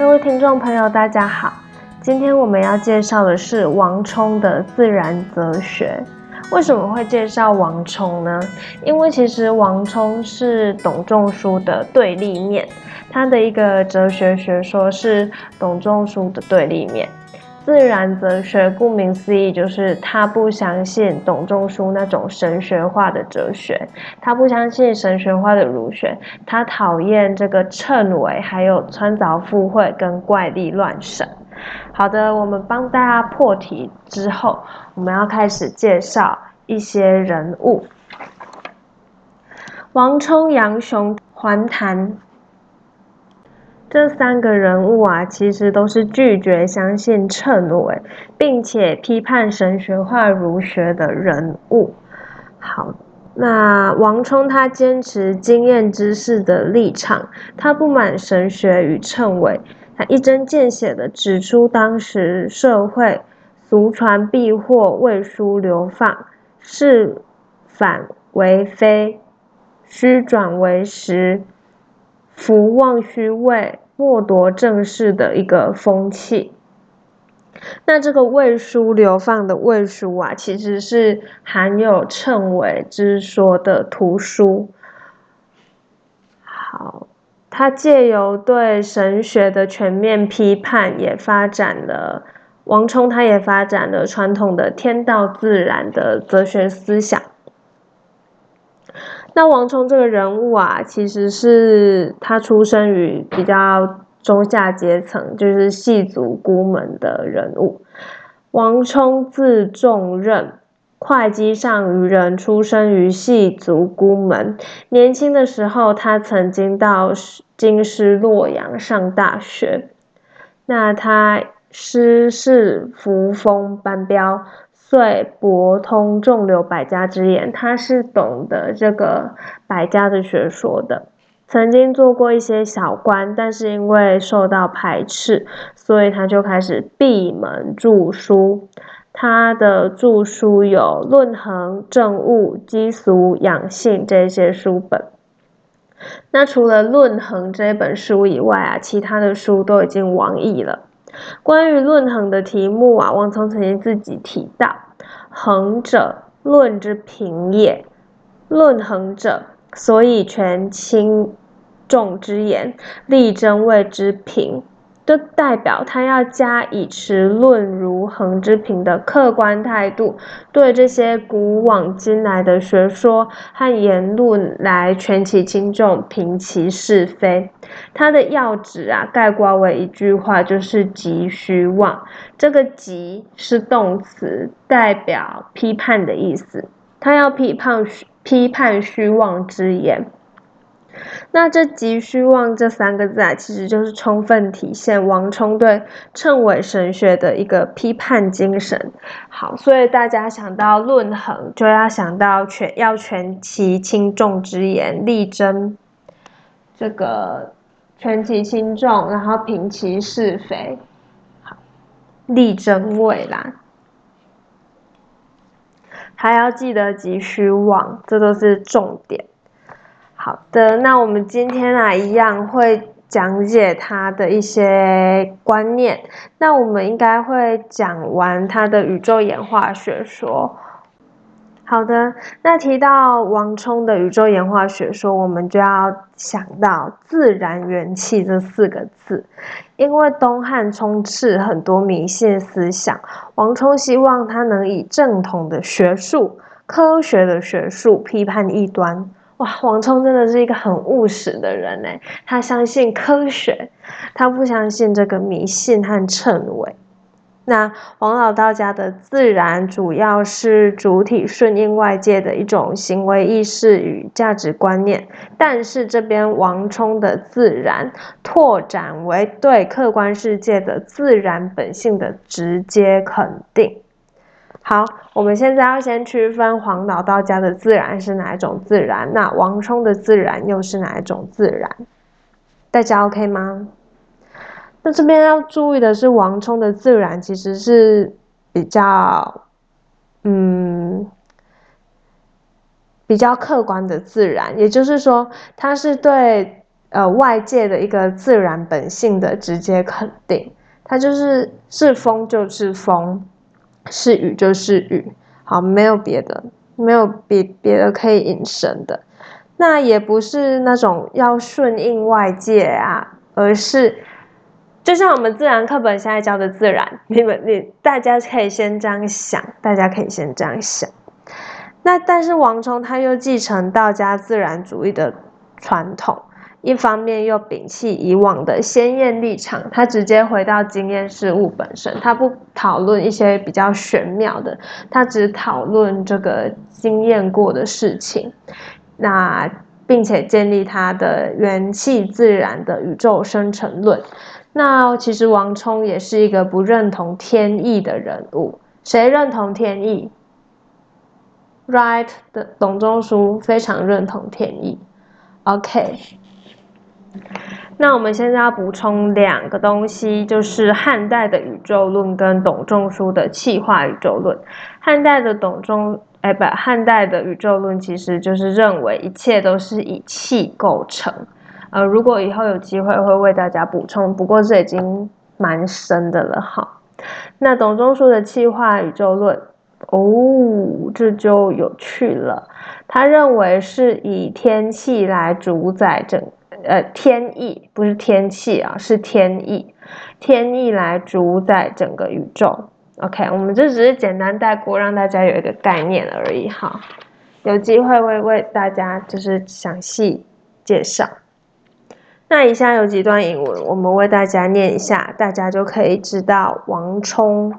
各位听众朋友，大家好。今天我们要介绍的是王充的自然哲学。为什么会介绍王充呢？因为其实王充是董仲舒的对立面，他的一个哲学学说是董仲舒的对立面。自然哲学顾名思义，就是他不相信董仲舒那种神学化的哲学，他不相信神学化的儒学，他讨厌这个谶纬，还有穿凿附会跟怪力乱神。好的，我们帮大家破题之后，我们要开始介绍一些人物。王充、杨雄、桓谭。这三个人物啊，其实都是拒绝相信谶纬，并且批判神学化儒学的人物。好，那王充他坚持经验知识的立场，他不满神学与谶纬，他一针见血的指出当时社会俗传避祸、畏书流放、是反为非、虚转为实。福旺虚位，莫夺正事的一个风气。那这个魏书流放的魏书啊，其实是含有谶纬之说的图书。好，他借由对神学的全面批判，也发展了王充，他也发展了传统的天道自然的哲学思想。那王充这个人物啊，其实是他出生于比较中下阶层，就是戏族孤门的人物。王充字仲任，会稽上虞人，出生于戏族孤门。年轻的时候，他曾经到京师洛阳上大学。那他诗是扶风班彪。最博通众流百家之言，他是懂得这个百家的学说的。曾经做过一些小官，但是因为受到排斥，所以他就开始闭门著书。他的著书有《论衡》《政务》《积俗》《养性》这些书本。那除了《论衡》这本书以外啊，其他的书都已经亡佚了。关于论衡的题目啊，王充曾经自己提到：“衡者，论之平也。论衡者，所以权轻重之言，力争谓之平。”就代表他要加以持论如衡之平的客观态度，对这些古往今来的学说和言论来权其轻重，评其是非。他的要旨啊，概括为一句话，就是急虚妄。这个急是动词，代表批判的意思。他要批判批判虚妄之言。那这“急虚妄”这三个字啊，其实就是充分体现王充对谶纬神学的一个批判精神。好，所以大家想到论衡，就要想到权要权其轻重之言，力争这个权其轻重，然后平其是非。好，力争位啦，还要记得急虚妄，这都是重点。好的，那我们今天啊，一样会讲解他的一些观念。那我们应该会讲完他的宇宙演化学说。好的，那提到王充的宇宙演化学说，我们就要想到“自然元气”这四个字，因为东汉充斥很多迷信思想，王充希望他能以正统的学术、科学的学术批判异端。哇，王充真的是一个很务实的人哎，他相信科学，他不相信这个迷信和谶纬。那王老道家的自然主要是主体顺应外界的一种行为意识与价值观念，但是这边王充的自然拓展为对客观世界的自然本性的直接肯定。好，我们现在要先区分黄老道家的自然是哪一种自然，那王充的自然又是哪一种自然？大家 OK 吗？那这边要注意的是，王充的自然其实是比较，嗯，比较客观的自然，也就是说，他是对呃外界的一个自然本性的直接肯定，它就是是风就是风，是雨就是雨，好，没有别的，没有别别的可以引申的。那也不是那种要顺应外界啊，而是就像我们自然课本现在教的自然，你们你大家可以先这样想，大家可以先这样想。那但是王充他又继承道家自然主义的传统，一方面又摒弃以往的鲜艳立场，他直接回到经验事物本身，他不讨论一些比较玄妙的，他只讨论这个经验过的事情。那并且建立他的元气自然的宇宙生成论。那其实王充也是一个不认同天意的人物。谁认同天意？Right 的董仲舒非常认同天意。OK。那我们现在要补充两个东西，就是汉代的宇宙论跟董仲舒的气化宇宙论。汉代的董仲。哎，不，汉代的宇宙论其实就是认为一切都是以气构成。呃，如果以后有机会会为大家补充，不过这已经蛮深的了哈。那董仲舒的气化宇宙论，哦，这就有趣了。他认为是以天气来主宰整，呃，天意不是天气啊，是天意，天意来主宰整个宇宙。OK，我们这只是简单带过，让大家有一个概念而已哈。有机会会为大家就是详细介绍。那以下有几段引文，我们为大家念一下，大家就可以知道王充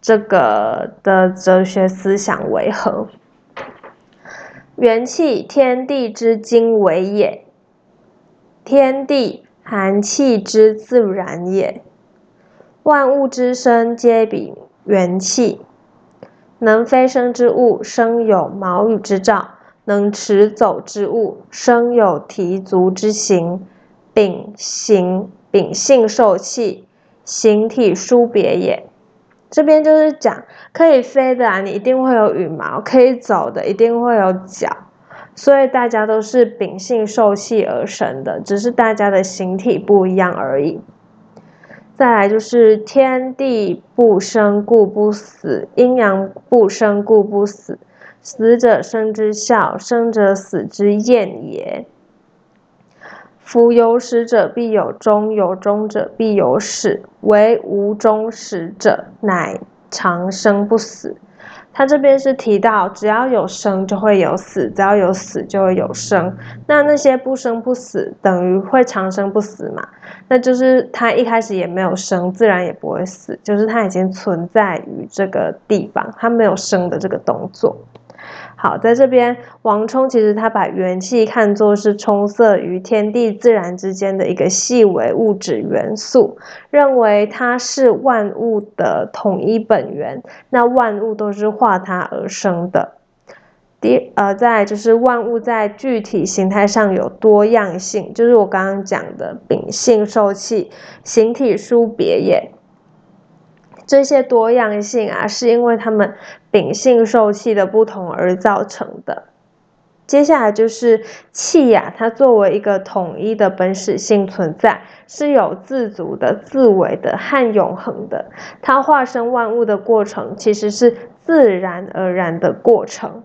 这个的哲学思想为何。元气，天地之精为也；天地寒气之自然也。万物之生，皆比元气。能飞升之物，生有毛羽之兆；能驰走之物，生有蹄足之形。秉形秉性受气，形体殊别也。这边就是讲，可以飞的啊，你一定会有羽毛；可以走的，一定会有脚。所以大家都是秉性受气而生的，只是大家的形体不一样而已。再来就是天地不生故不死，阴阳不生故不死。死者生之孝，生者死之厌也。夫有始者必有终，有终者必有始，唯无终始者，乃长生不死。他这边是提到，只要有生就会有死，只要有死就会有生。那那些不生不死，等于会长生不死嘛？那就是他一开始也没有生，自然也不会死，就是他已经存在于这个地方，他没有生的这个动作。好，在这边，王充其实他把元气看作是充塞于天地自然之间的一个细微物质元素，认为它是万物的统一本源，那万物都是化它而生的。第呃，再就是万物在具体形态上有多样性，就是我刚刚讲的秉性受气，形体殊别也。这些多样性啊，是因为它们秉性受气的不同而造成的。接下来就是气呀，它作为一个统一的本始性存在，是有自足的、自为的和永恒的。它化身万物的过程，其实是自然而然的过程。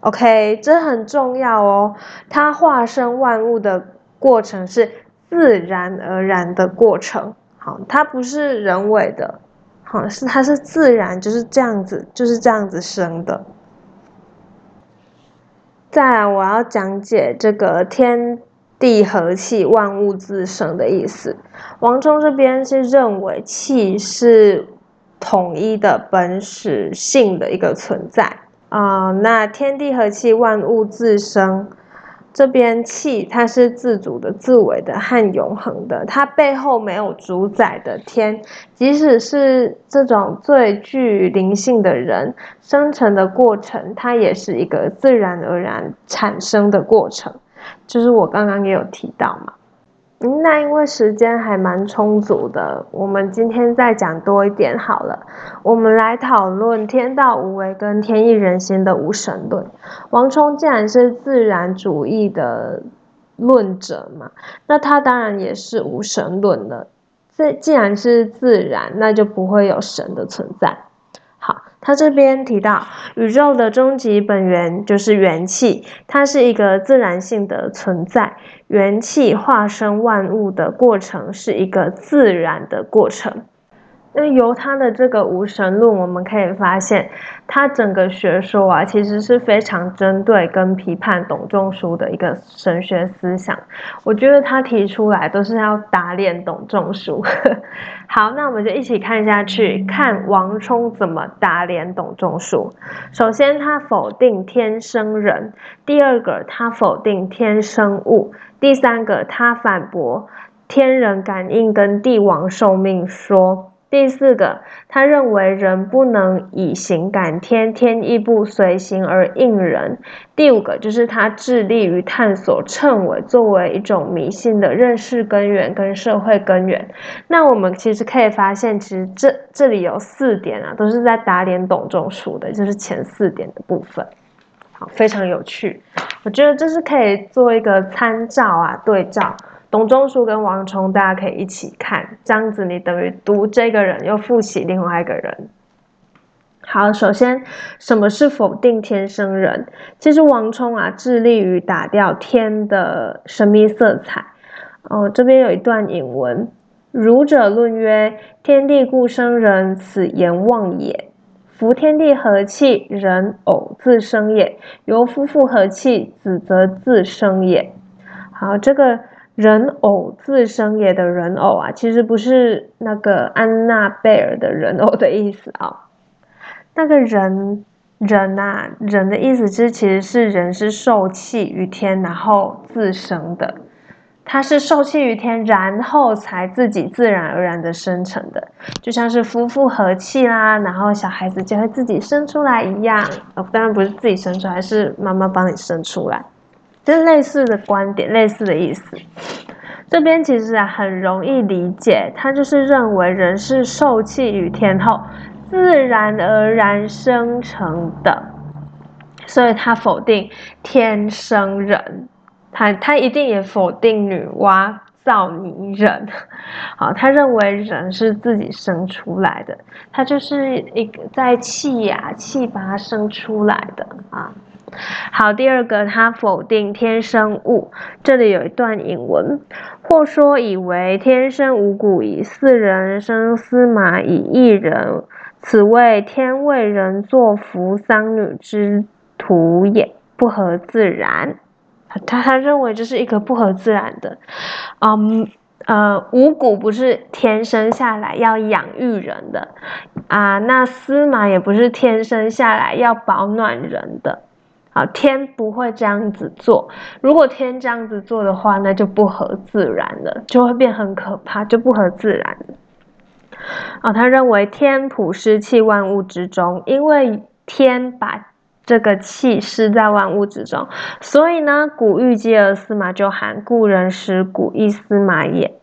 OK，这很重要哦。它化身万物的过程是自然而然的过程。好，它不是人为的。好，是它是自然就是这样子，就是这样子生的。再来，我要讲解这个天地和气、万物自生的意思。王充这边是认为气是统一的本始性的一个存在啊。那天地和气、万物自生。这边气它是自主的、自为的和永恒的，它背后没有主宰的天，即使是这种最具灵性的人生成的过程，它也是一个自然而然产生的过程，就是我刚刚也有提到嘛。那因为时间还蛮充足的，我们今天再讲多一点好了。我们来讨论天道无为跟天意人心的无神论。王充既然是自然主义的论者嘛，那他当然也是无神论的。这既然是自然，那就不会有神的存在。好，他这边提到宇宙的终极本源就是元气，它是一个自然性的存在。元气化生万物的过程是一个自然的过程。那由他的这个无神论，我们可以发现，他整个学说啊，其实是非常针对跟批判董仲舒的一个神学思想。我觉得他提出来都是要打脸董仲舒。好，那我们就一起看下去，看王充怎么打脸董仲舒。首先，他否定天生人；第二个，他否定天生物；第三个，他反驳天人感应跟帝王受命说。第四个，他认为人不能以形感天，天亦不随形而应人。第五个就是他致力于探索谶纬作为一种迷信的认识根源跟社会根源。那我们其实可以发现，其实这这里有四点啊，都是在打脸董仲舒的，就是前四点的部分。好，非常有趣，我觉得这是可以做一个参照啊，对照。董仲舒跟王充，大家可以一起看，这样子你等于读这个人又复习另外一个人。好，首先什么是否定天生人？其实王充啊，致力于打掉天的神秘色彩。哦，这边有一段引文：儒者论曰：天地固生人，此言妄也。夫天地和气，人偶自生也；由夫妇和气，子则自生也。好，这个。人偶自生也的人偶啊，其实不是那个安娜贝尔的人偶的意思啊。那个人人呐，人的意思是其实是人是受气于天，然后自生的。他是受气于天，然后才自己自然而然的生成的，就像是夫妇和气啦，然后小孩子就会自己生出来一样。哦，当然不是自己生出来，是妈妈帮你生出来。是类似的观点，类似的意思。这边其实啊很容易理解，他就是认为人是受气于天后，自然而然生成的，所以他否定天生人，他他一定也否定女娲造泥人。好，他认为人是自己生出来的，他就是一个在气呀气把它生出来的啊。好，第二个，他否定天生物。这里有一段引文，或说以为天生五谷以四人生司马以一人，此谓天为人作扶桑女之徒也，不合自然。他他认为这是一个不合自然的。嗯呃，五谷不是天生下来要养育人的啊，那司马也不是天生下来要保暖人的。啊，天不会这样子做。如果天这样子做的话，那就不合自然了，就会变很可怕，就不合自然。啊，他认为天普施气万物之中，因为天把这个气施在万物之中，所以呢，古欲饥而司马就喊故人食谷亦司马也。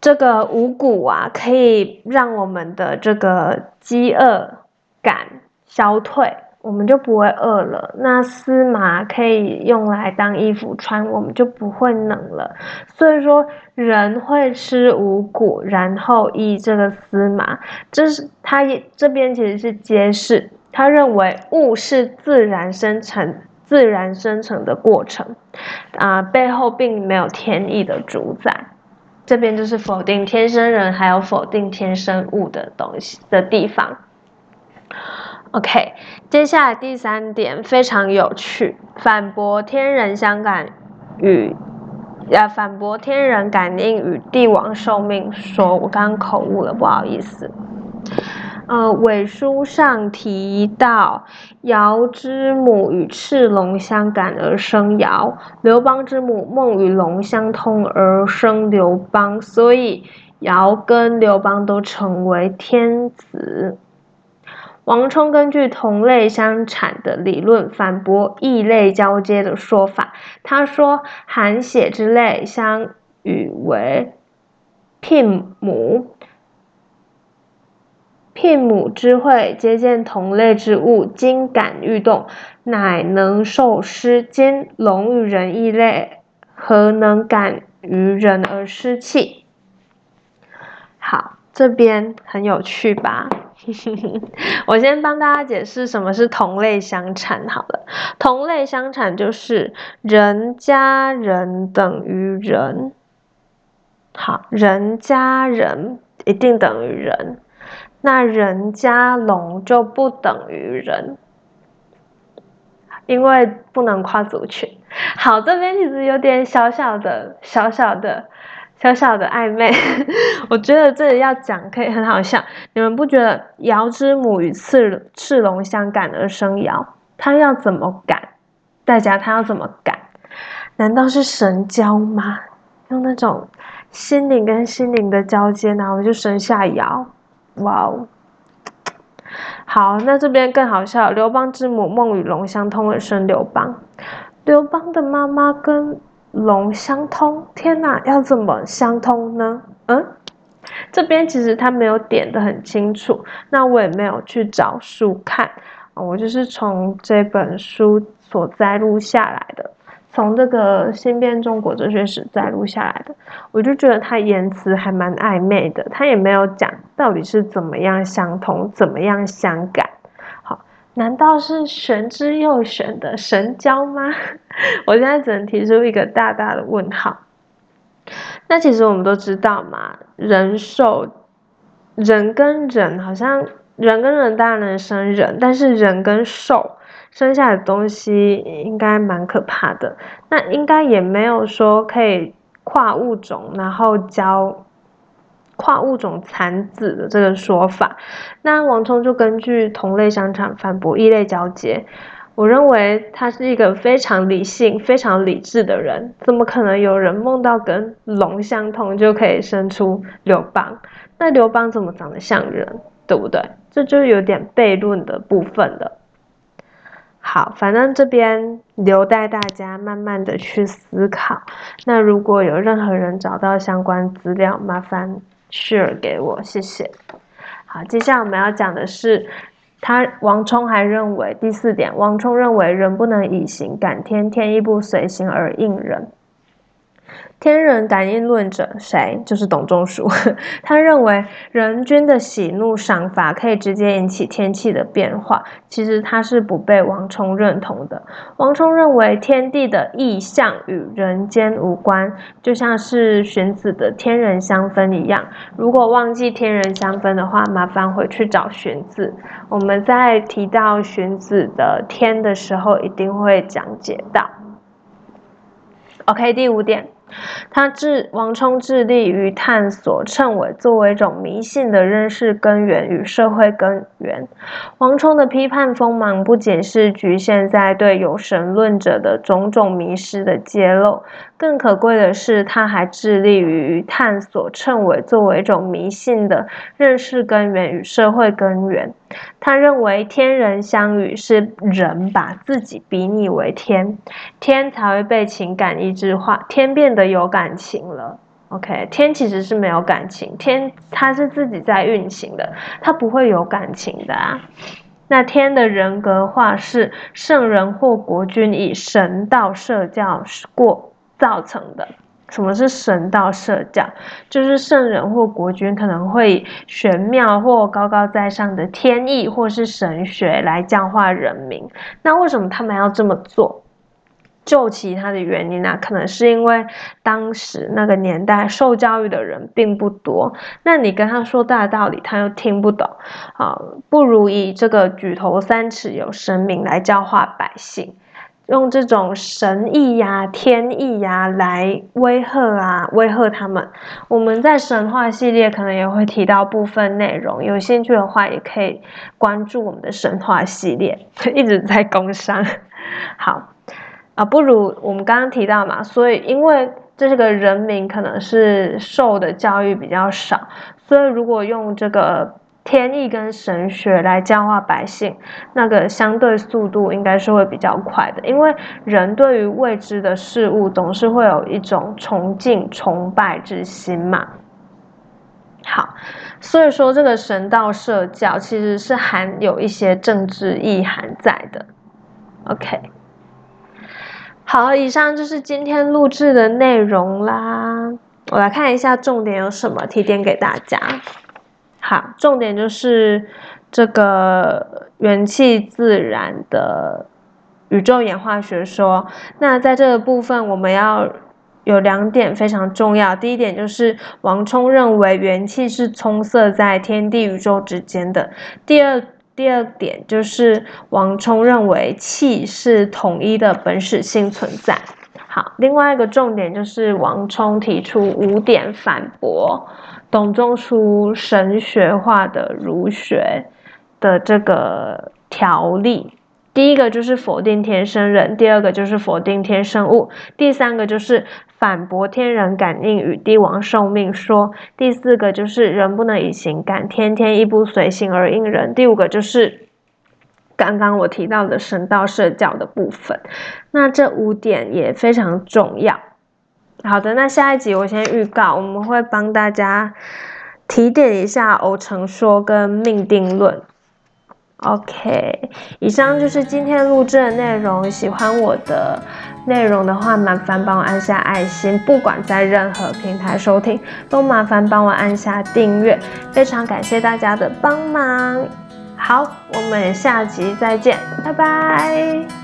这个五谷啊，可以让我们的这个饥饿感消退。我们就不会饿了。那丝麻可以用来当衣服穿，我们就不会冷了。所以说，人会吃五谷，然后依这个丝麻，这是他也这边其实是揭示，他认为物是自然生成、自然生成的过程啊，背后并没有天意的主宰。这边就是否定天生人，还有否定天生物的东西的地方。OK，接下来第三点非常有趣，反驳天人相感与呃反驳天人感应与帝王受命说，我刚刚口误了，不好意思。呃，尾书上提到尧之母与赤龙相感而生尧，刘邦之母梦与龙相通而生刘邦，所以尧跟刘邦都成为天子。王充根据同类相产的理论反驳异类交接的说法。他说：“寒血之类相与为聘母，牝母之会，皆见同类之物，精感欲动，乃能受失。今龙与人异类，何能感于人而失气？好，这边很有趣吧？我先帮大家解释什么是同类相产。好了，同类相产就是人加人等于人。好，人加人一定等于人，那人加龙就不等于人，因为不能跨族群。好，这边其实有点小小的、小小的、小小的暧昧。我觉得这里要讲可以很好笑，你们不觉得尧之母与赤赤龙相感而生尧，他要怎么感？大家他要怎么感？难道是神交吗？用那种？心灵跟心灵的交接，然后就生下尧，哇哦！好，那这边更好笑，刘邦之母梦与龙相通而生刘邦。刘邦的妈妈跟龙相通，天哪，要怎么相通呢？嗯，这边其实他没有点的很清楚，那我也没有去找书看，我就是从这本书所摘录下来的。从这个新编中国哲学史摘录下来的，我就觉得他言辞还蛮暧昧的，他也没有讲到底是怎么样相通，怎么样相感。难道是玄之又玄的神交吗？我现在只能提出一个大大的问号。那其实我们都知道嘛，人兽，人跟人好像人跟人当然能生人，但是人跟兽。生下的东西应该蛮可怕的，那应该也没有说可以跨物种，然后教跨物种产子的这个说法。那王聪就根据同类相产反驳异类交接。我认为他是一个非常理性、非常理智的人，怎么可能有人梦到跟龙相通就可以生出刘邦？那刘邦怎么长得像人，对不对？这就有点悖论的部分了。好，反正这边留待大家慢慢的去思考。那如果有任何人找到相关资料，麻烦 share 给我，谢谢。好，接下来我们要讲的是，他王充还认为第四点，王充认为人不能以形感天，天亦不随形而应人。天人感应论者谁？就是董仲舒。他认为人君的喜怒赏罚可以直接引起天气的变化。其实他是不被王充认同的。王充认为天地的意象与人间无关，就像是荀子的天人相分一样。如果忘记天人相分的话，麻烦回去找荀子。我们在提到荀子的天的时候，一定会讲解到。OK，第五点。他致王充致力于探索谶纬作为一种迷信的认识根源与社会根源。王充的批判锋芒不仅是局限在对有神论者的种种迷失的揭露，更可贵的是，他还致力于探索谶纬作为一种迷信的认识根源与社会根源。他认为天人相遇是人把自己比拟为天，天才会被情感意志化，天变得有感情了。OK，天其实是没有感情，天它是自己在运行的，它不会有感情的啊。那天的人格化是圣人或国君以神道社教过造成的。什么是神道社教？就是圣人或国君可能会玄妙或高高在上的天意或是神学来教化人民。那为什么他们要这么做？就其他的原因啊，可能是因为当时那个年代受教育的人并不多，那你跟他说大道理，他又听不懂，啊，不如以这个举头三尺有神明来教化百姓。用这种神意呀、天意呀来威吓啊，威吓他们。我们在神话系列可能也会提到部分内容，有兴趣的话也可以关注我们的神话系列，一直在工商。好啊，不如我们刚刚提到嘛，所以因为这个人民可能是受的教育比较少，所以如果用这个。天意跟神学来教化百姓，那个相对速度应该是会比较快的，因为人对于未知的事物总是会有一种崇敬、崇拜之心嘛。好，所以说这个神道社教其实是含有一些政治意涵在的。OK，好，以上就是今天录制的内容啦。我来看一下重点有什么，提点给大家。好，重点就是这个元气自然的宇宙演化学说。那在这个部分，我们要有两点非常重要。第一点就是王充认为元气是充塞在天地宇宙之间的。第二，第二点就是王充认为气是统一的本始性存在。好，另外一个重点就是王充提出五点反驳董仲舒神学化的儒学的这个条例。第一个就是否定天生人，第二个就是否定天生物，第三个就是反驳天人感应与帝王受命说，第四个就是人不能以形感天，天亦不随形而应人，第五个就是。刚刚我提到的神道社教的部分，那这五点也非常重要。好的，那下一集我先预告，我们会帮大家提点一下偶成说跟命定论。OK，以上就是今天录制的内容。喜欢我的内容的话，麻烦帮我按下爱心，不管在任何平台收听，都麻烦帮我按下订阅。非常感谢大家的帮忙。好，我们下集再见，拜拜。